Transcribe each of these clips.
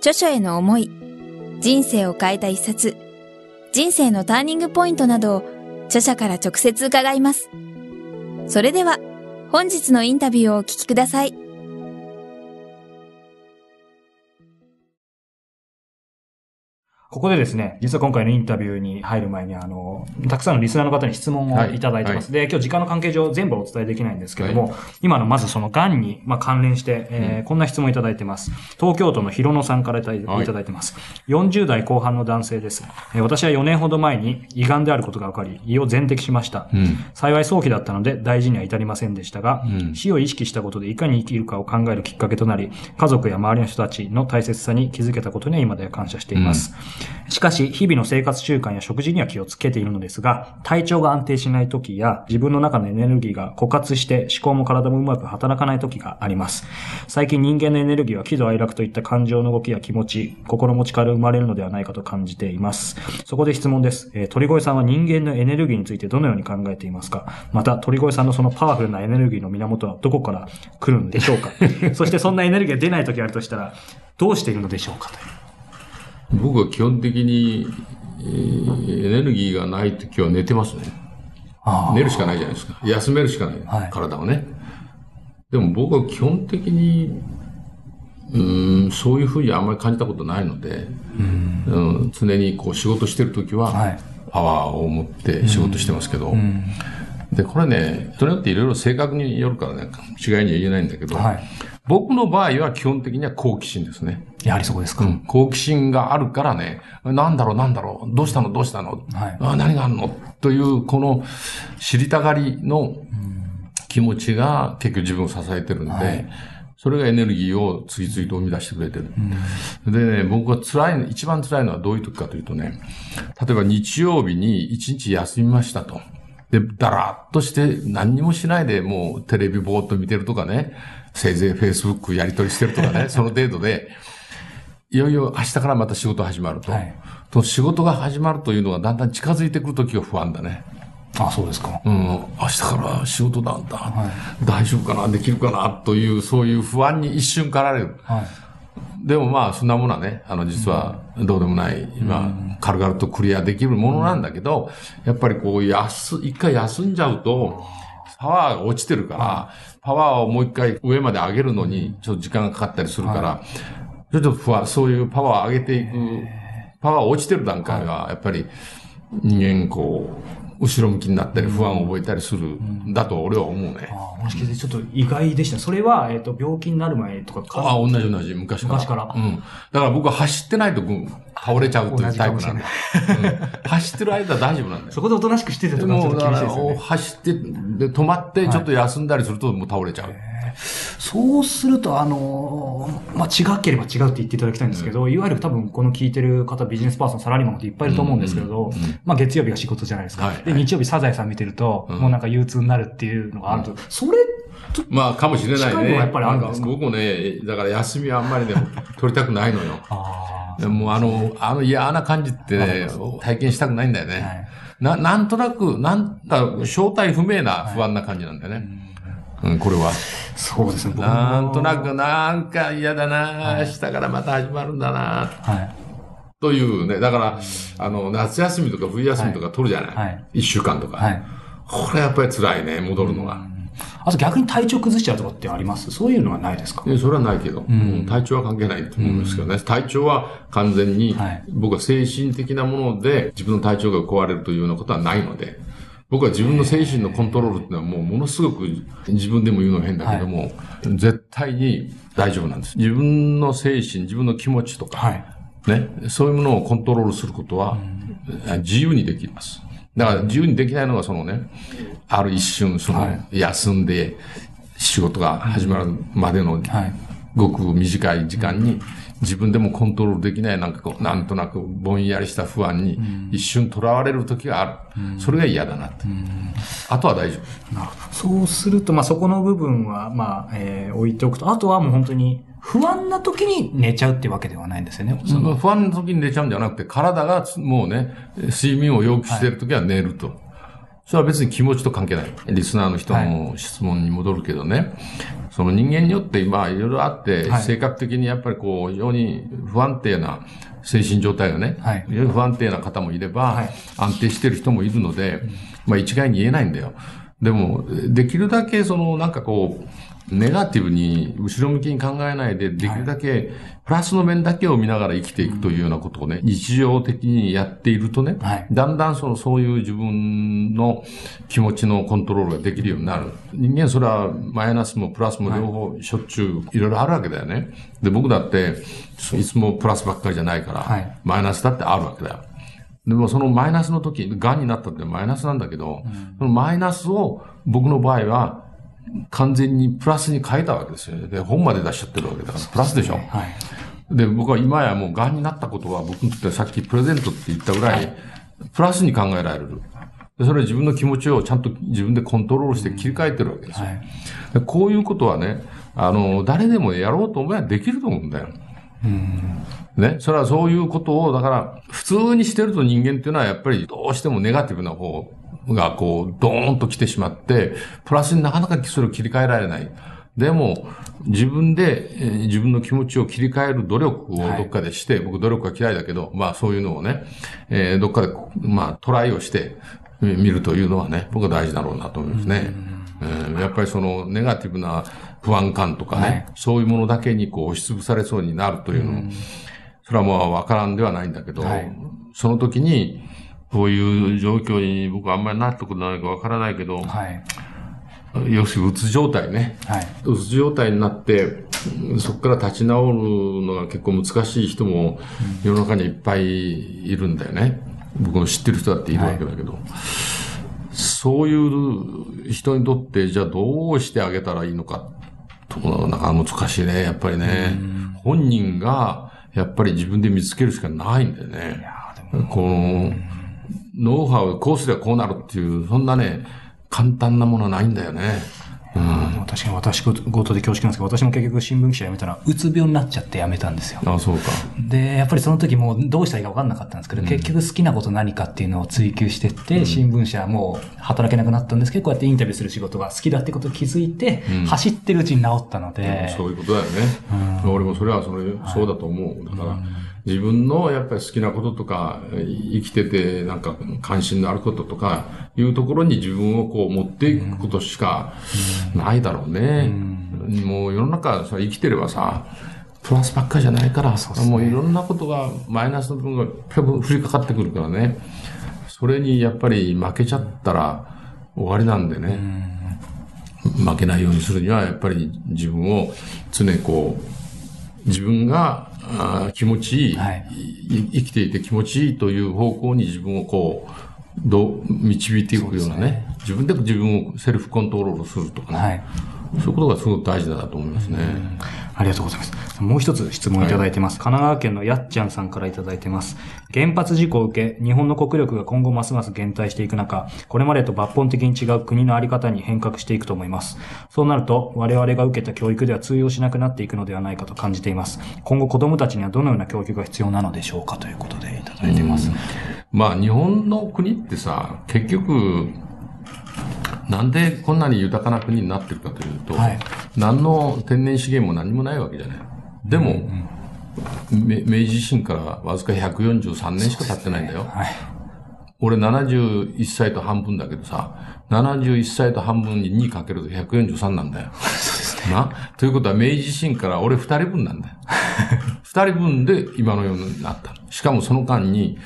著書への思い、人生を変えた一冊、人生のターニングポイントなどを著者から直接伺います。それでは、本日のインタビューをお聞きください。ここでですね、実は今回のインタビューに入る前に、あの、たくさんのリスナーの方に質問をいただいてます。はい、で、今日時間の関係上全部お伝えできないんですけども、はい、今のまずその癌に、まあ、関連して、えー、うん、こんな質問いただいてます。東京都の広野さんからいただいてます。はい、40代後半の男性です。えー、私は4年ほど前に胃がんであることが分かり、胃を全摘しました。うん、幸い早期だったので大事には至りませんでしたが、うん、死を意識したことでいかに生きるかを考えるきっかけとなり、家族や周りの人たちの大切さに気づけたことには今では感謝しています。しかし、日々の生活習慣や食事には気をつけているのですが、体調が安定しない時や自分の中のエネルギーが枯渇して思考も体もうまく働かない時があります。最近人間のエネルギーは喜怒哀楽といった感情の動きや気持ち、心持ちから生まれるのではないかと感じています。そこで質問です。えー、鳥越さんは人間のエネルギーについてどのように考えていますか？また、鳥越さんのそのパワフルなエネルギーの源はどこから来るんでしょうか？そしてそんなエネルギーが出ない時があるとしたら、どうしているのでしょうか？と僕は基本的にえー、エネルギーがないときは寝てますね。寝るしかないじゃないですか。休めるしかない。はい、体をね。でも僕は基本的に、うん、そういうふうにあんまり感じたことないので、うん、うん、常にこう仕事してるときは、パワーを持って仕事してますけど、で、これね、人によっていろいろ性格によるからね、違いには言えないんだけど、はい、僕の場合は基本的には好奇心ですね。やはりそこですか、うん、好奇心があるからね、なんだろうなんだろう、どうしたの？どうしたの、はい、あ何があるの？という、この知りたがりの気持ちが結局自分を支えてるんで、はい、それがエネルギーを次々と生み出してくれてる。うん、でね、僕は辛い、一番辛いのはどういう時かというとね、例えば日曜日に一日休みましたと。で、だらっとして何にもしないでもうテレビぼーっと見てるとかね、せいぜいフェイスブックやり取りしてるとかね、その程度で、いよいよ明日からまた仕事始まると。はい、と仕事が始まるというのがだんだん近づいてくるときが不安だね。あ、そうですか。うん。明日から仕事なんだ。はい、大丈夫かな？できるかな？という、そういう不安に一瞬かられる。はい、でもまあ、そんなものはね、あの、実はどうでもない、うん、まあ、軽々とクリアできるものなんだけど、うん、やっぱりこう、休、一回休んじゃうと、パワーが落ちてるから、パワーをもう一回上まで上げるのに、ちょっと時間がかかったりするから、ちょっと不安、そうい。うパワーを上げていく、パワー落ちてる段階は、やっぱり人間こう、後ろ向きになったり不安を覚えたりするんだと俺は思うね。ああ、もしかしてちょっと意外でした。それは、えっ、ー、と、病気になる前とかああ、同じ同じ、昔から。昔から。うん。だから僕は走ってないと倒れちゃうというタイプなんで。うん、走ってる間大丈夫なんだよ。そこでおとなしくしててとかちょっと厳しいですね。走って、で、止まってちょっと休んだりするともう倒れちゃう。そうすると、あの、まあ、違ければ違うって言っていただきたいんですけど、うん、いわゆる多分この聞いてる方、ビジネスパーソン、サラリーマンっていっぱいいると思うんですけど、うんうん、まあ、月曜日が仕事じゃないですか。はい、で、日曜日サザエさん見てると、もうなんか憂鬱になるっていうのがあると、それまあ、かもしれないね。やっぱりあるんですか？僕もね、だから休みはあんまりね、取りたくないのよ。でもあの、あの嫌な感じってね、体験したくないんだよね。はい、な、なんとなく、なんだ、正体不明な不安な感じなんだよね。はいうん、これは。そうですね。なんとなく、なんか嫌だな、はい、明日からまた始まるんだな、はい。というね、だから、あの、夏休みとか冬休みとか取るじゃない。はい。一週間とか。はい。これやっぱり辛いね、戻るのが。あと逆に体調崩しちゃうとかってあります？そういうのはないですか？それはないけど、うん、体調は関係ないと思うんですけどね。体調は完全に、僕は精神的なもので自分の体調が壊れるというようなことはないので。僕は自分の精神のコントロールっていうのはもうものすごく自分でも言うのは変だけども、はい、絶対に大丈夫なんです。自分の精神、自分の気持ちとか、はい、ね、そういうものをコントロールすることは自由にできます。だから自由にできないのがそのね、ある一瞬、その、休んで仕事が始まるまでの、ごく短い時間に自分でもコントロールできない、なんかこう、なんとなくぼんやりした不安に一瞬囚われる時がある。それが嫌だなって。あとは大丈夫。なるほど。そうすると、まあそこの部分は、まあ、えー、置いておくと、あとはもう本当に、不安な時に寝ちゃうってわけではないんですよね。その不安な時に寝ちゃうんじゃなくて、体がもうね、睡眠を要求している時は寝ると。はいそれは別に気持ちと関係ない。リスナーの人の質問に戻るけどね。はい、その人間によって、まあいろいろあって、性格的にやっぱりこう、非常に不安定な精神状態がね、はい、非常に不安定な方もいれば、はい、安定してる人もいるので、まあ一概に言えないんだよ。でも、できるだけそのなんかこう、ネガティブに、後ろ向きに考えないで、できるだけ、プラスの面だけを見ながら生きていくというようなことをね、日常的にやっているとね、はい、だんだんその、そういう自分の気持ちのコントロールができるようになる。人間それはマイナスもプラスも両方しょっちゅういろいろあるわけだよね。で、僕だって、いつもプラスばっかりじゃないから、はい、マイナスだってあるわけだよ。でもそのマイナスの時、癌になったってマイナスなんだけど、うん、そのマイナスを僕の場合は完全にプラスに変えたわけですよね。で、本まで出しちゃってるわけだから、プラスでしょ？はい。で、僕は今やもう癌になったことは僕にとってはさっきプレゼントって言ったぐらい、プラスに考えられる。でそれは自分の気持ちをちゃんと自分でコントロールして切り替えてるわけですよ。はい、でこういうことはね、あの、誰でもやろうと思えばできると思うんだよ。うんね。それはそういうことを、だから、普通にしてると人間っていうのはやっぱりどうしてもネガティブな方がこう、ドーンと来てしまって、プラスになかなかそれを切り替えられない。でも、自分で、えー、自分の気持ちを切り替える努力をどっかでして、はい、僕努力は嫌いだけど、まあそういうのをね、えー、どっかで、まあトライをして、見るというのはね、僕は大事だろうなと思いますね。えー、やっぱりそのネガティブな不安感とかね、はい、そういうものだけにこう押しつぶされそうになるというのも、それはもうわからんではないんだけど、はい、その時に、こういう状況に僕はあんまりなったことないかわからないけど、はい、要するにうつ状態ね。はい、うつ状態になって、そこから立ち直るのが結構難しい人も世の中にいっぱいいるんだよね。僕の知ってる人だっているわけだけど。はい、そういう人にとって、じゃあどうしてあげたらいいのか、となんか難しいね、やっぱりね。本人が、やっぱり自分で見つけるしかないんだよね。この、ノウハウ、こうすればこうなるっていう、そんなね、簡単なものはないんだよね。うん、確かに私事で恐縮なんですけど、私も結局新聞記者辞めたら、うつ病になっちゃって辞めたんですよ。あそうか。で、やっぱりその時もうどうしたらいいか分かんなかったんですけど、うん、結局好きなこと何かっていうのを追求してって、うん、新聞社もう働けなくなったんですけど、こうやってインタビューする仕事が好きだってことを気づいて、走ってるうちに治ったので。そういうことだよね。俺もそれはそれ、そうだと思う。だから、自分のやっぱり好きなこととか、生きててなんか関心のあることとか、いうところに自分をこう持っていくことしかないだろうね。もう世の中さ、生きてればさ、プラスばっかりじゃないから、ね、もういろんなことが、マイナスの部分が降りかかってくるからね。それにやっぱり負けちゃったら終わりなんでね。負けないようにするには、やっぱり自分を常にこう、自分があ気持ちいい、はい、生きていて気持ちいいという方向に自分をこう、どう導いていくようなね、ね自分で自分をセルフコントロールするとかね。はいそういうことがすごく大事だなと思いますね。ありがとうございます。もう一つ質問いただいてます。はい、神奈川県のやっちゃんさんからいただいてます。原発事故を受け、日本の国力が今後ますます減退していく中、これまでと抜本的に違う国のあり方に変革していくと思います。そうなると、我々が受けた教育では通用しなくなっていくのではないかと感じています。今後子供たちにはどのような教育が必要なのでしょうかということでいただいてます。まあ、日本の国ってさ、結局、なんでこんなに豊かな国になってるかというと、はい、何の天然資源も何もないわけじゃない。でも、明治維新からわずか143年しか経ってないんだよ。ねはい、俺71歳と半分だけどさ、71歳と半分に2かけると143なんだよ。ね。な？ということは明治維新から俺2人分なんだよ。2人分で今のようになった。しかもその間に、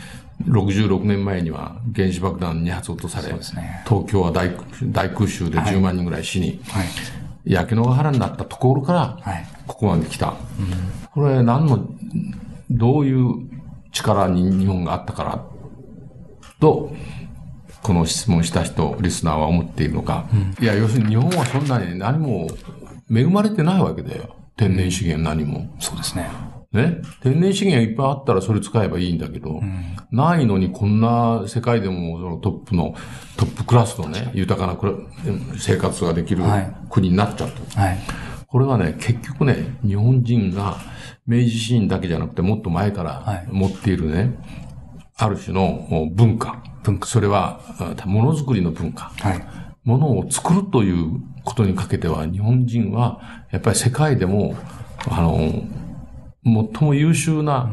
66年前には原子爆弾2発落とされ、ね、東京は大大空襲で10万人ぐらい死に、はい、焼け野原になったところから、ここまで来た。はい、これ何の、どういう力に日本があったからと、この質問した人、リスナーは思っているのか。うん、いや、要するに日本はそんなに何も恵まれてないわけだよ。天然資源何も。そうですね。ね。天然資源がいっぱいあったらそれ使えばいいんだけど、うん、ないのにこんな世界でもそのトップの、トップクラスのね、豊かな生活ができる国になっちゃった。はい、これはね、結局ね、日本人が明治維新だけじゃなくてもっと前から持っているね、はい、ある種の文化。文化。それは、ものづくりの文化。はい。ものを作るということにかけては、日本人は、やっぱり世界でも、あの、最も優秀な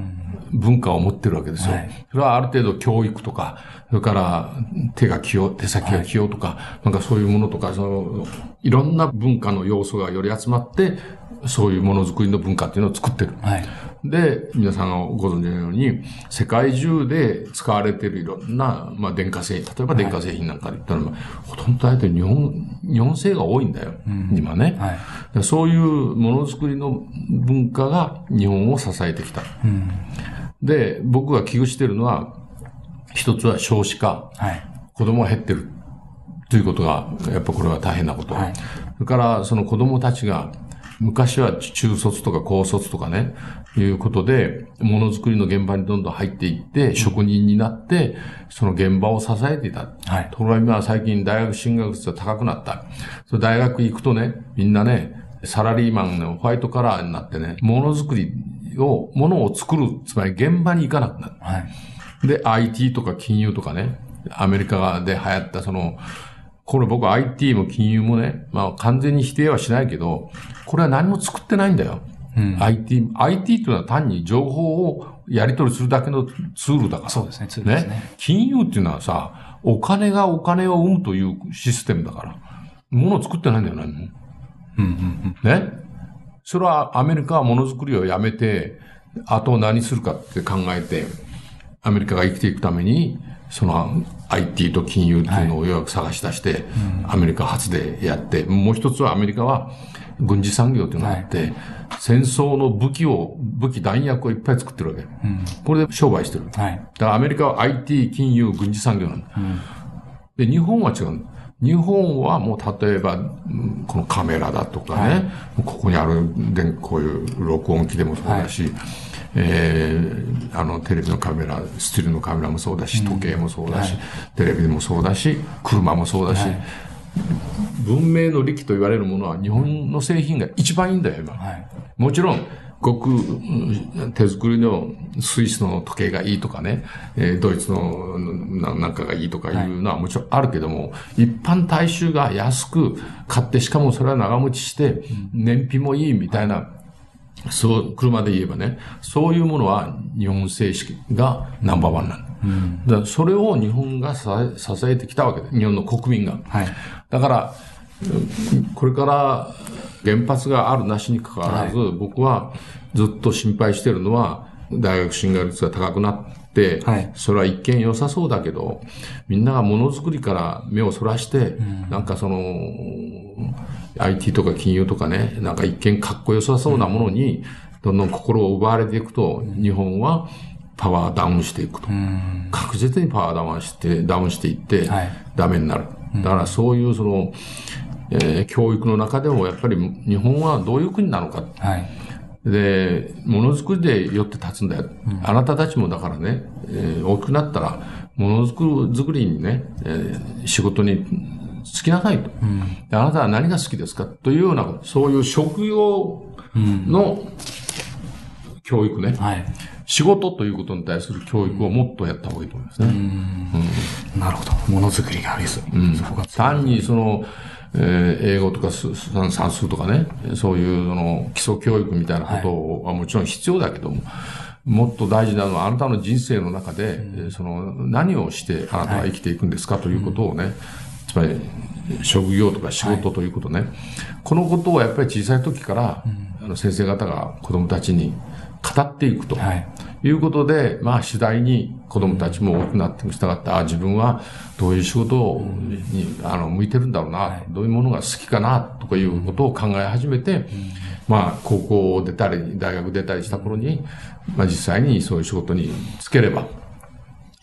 文化を持ってるわけですよ。はい、それはある程度教育とか、それから手が器用、手先が器用とか、はい、なんかそういうものとか、その、いろんな文化の要素がより集まって、そういうものづくりの文化っていうのを作ってる。はい、で、皆さんがご存知のように、世界中で使われているいろんな、まあ、電化製品、例えば電化製品なんかで言ったら、はい、ほとんど大体日本、日本製が多いんだよ。うん、今ね、はい、そういうものづくりの文化が日本を支えてきた。うん、で、僕が危惧しているのは、一つは少子化。はい、子供が減ってる。ということが、やっぱこれは大変なこと。はい、それから、その子供たちが、昔は中卒とか高卒とかね、いうことで、ものづくりの現場にどんどん入っていって、職人になって、その現場を支えていた。はい。ところが今は最近大学進学率が高くなった。そ大学行くとね、みんなね、サラリーマンのホワイトカラーになってね、ものづくりを、ものを作る、つまり現場に行かなくなる。はい。で、IT とか金融とかね、アメリカで流行ったその、これ僕 IT も金融もね、まあ完全に否定はしないけど、これは何も作ってないんだよ。うん、IT、IT っていうのは単に情報をやり取りするだけのツールだから。そうですね、ツールですね。ね金融っていうのはさ、お金がお金を生むというシステムだから。ものを作ってないんだよ、何も。うんうんうん、ねそれはアメリカはものづくりをやめて、あと何するかって考えて、アメリカが生きていくために、その IT と金融っていうのをようやく探し出して、アメリカ発でやって、もう一つはアメリカは軍事産業っていうのがあって、戦争の武器を、武器弾薬をいっぱい作ってるわけ。これで商売してる。だからアメリカは IT、金融、軍事産業なんだ。で、日本は違う。日本はもう例えば、このカメラだとかね、はい、ここにある、でこういう録音機でもそうだし、はいえー、あの、テレビのカメラ、スチールのカメラもそうだし、時計もそうだし、うんはい、テレビもそうだし、車もそうだし、はい、文明の利器と言われるものは日本の製品が一番いいんだよ、今。はい、もちろん、ごく手作りのスイスの時計がいいとかね、えー、ドイツのなんかがいいとかいうのはもちろんあるけども、一般大衆が安く買って、しかもそれは長持ちして、燃費もいいみたいなそう、車で言えばね、そういうものは日本製式がナンバーワンなんだ。うん、だそれを日本が支えてきたわけで、日本の国民が。はい、だから、これから原発があるなしにかかわらず、はい、僕はずっと心配してるのは、大学進学率が高くなって、はい、それは一見良さそうだけど、みんながものづくりから目をそらして、うん、なんかその、IT とか金融とかね、なんか一見かっこよさそうなものに、どんどん心を奪われていくと、日本はパワーダウンしていくと。確実にパワーダウンして、ダウンしていって、ダメになる。だからそういうその、えー、教育の中でもやっぱり日本はどういう国なのか。はい、で、ものづくりでよって立つんだよ。うん、あなたたちもだからね、えー、大きくなったら、ものづくりにね、えー、仕事に好きなさいと、うん、あなたは何が好きですか？というような、そういう職業の教育ね。はい。仕事ということに対する教育をもっとやった方がいいと思いますね。うん、なるほど。ものづくりがありそう。うん、単にその、えー、英語とか算数とかね、そういうその基礎教育みたいなことはもちろん必要だけども、もっと大事なのはあなたの人生の中で、うん、その何をしてあなたは生きていくんですかということをね、はいつまり職業とか仕事ということね、はい、このことをやっぱり小さい時から、うん、あの先生方が子供たちに語っていくと。はいいうことで、まあ次第に子供たちも多くなっていくしたがって、あ自分はどういう仕事に、あの、向いてるんだろうな、はい、どういうものが好きかな、とかいうことを考え始めて、うん、まあ高校を出たり、大学出たりした頃に、まあ実際にそういう仕事につければ、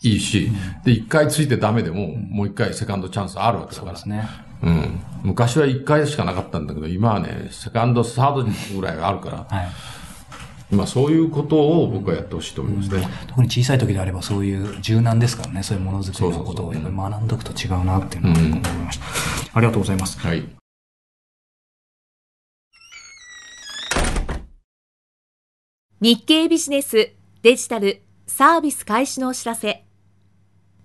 いいし、で、一回ついてダメでも、もう一回セカンドチャンスあるわけだから。そうですね。うん。昔は一回しかなかったんだけど、今はね、セカンド、サードぐらいがあるから、はい。まあそういうことを僕はやってほしいと思いますね、うん、特に小さい時であればそういう柔軟ですからね、そういうものづくりのことをやっぱり学んでおくと違うなっていうのを思いました。うん、ありがとうございます。はい。日経ビジネスデジタルサービス開始のお知らせ。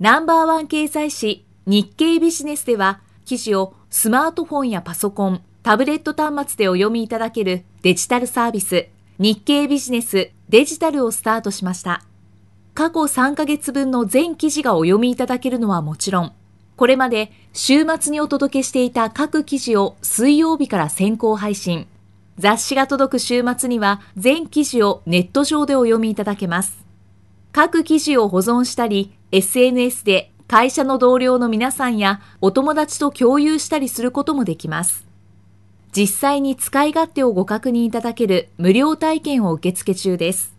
ナンバーワン掲載誌日経ビジネスでは記事をスマートフォンやパソコン、タブレット端末でお読みいただけるデジタルサービス日経ビジネスデジタルをスタートしました。過去3ヶ月分の全記事がお読みいただけるのはもちろん、これまで週末にお届けしていた各記事を水曜日から先行配信。雑誌が届く週末には全記事をネット上でお読みいただけます。各記事を保存したり、SNS で会社の同僚の皆さんやお友達と共有したりすることもできます。実際に使い勝手をご確認いただける無料体験を受付中です。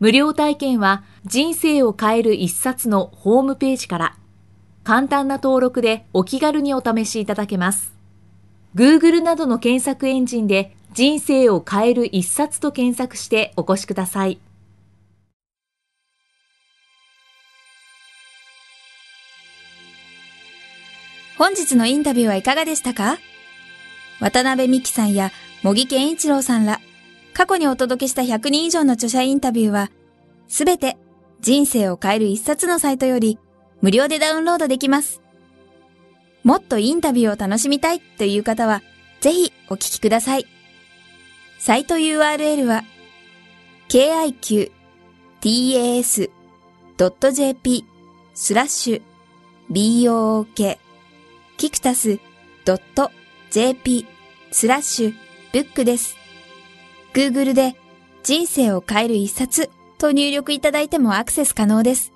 無料体験は人生を変える一冊のホームページから簡単な登録でお気軽にお試しいただけます。Google などの検索エンジンで人生を変える一冊と検索してお越しください。本日のインタビューはいかがでしたか？渡辺美希さんや茂木健一郎さんら、過去にお届けした100人以上の著者インタビューは、すべて人生を変える一冊のサイトより無料でダウンロードできます。もっとインタビューを楽しみたいという方は、ぜひお聞きください。サイト URL は、kiqtas.jp スラッシュ book キクタス .jp スラッシュブックです。Google で人生を変える一冊と入力いただいてもアクセス可能です。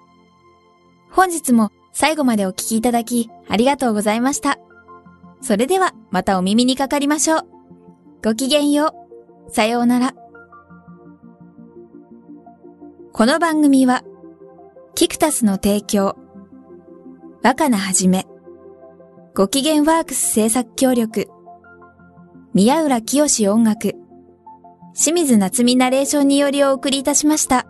本日も最後までお聞きいただきありがとうございました。それではまたお耳にかかりましょう。ごきげんよう。さようなら。この番組は、キクタスの提供、若菜はじめ、ご機嫌ワークス制作協力、宮浦清志音楽、清水夏美ナレーションによりお送りいたしました。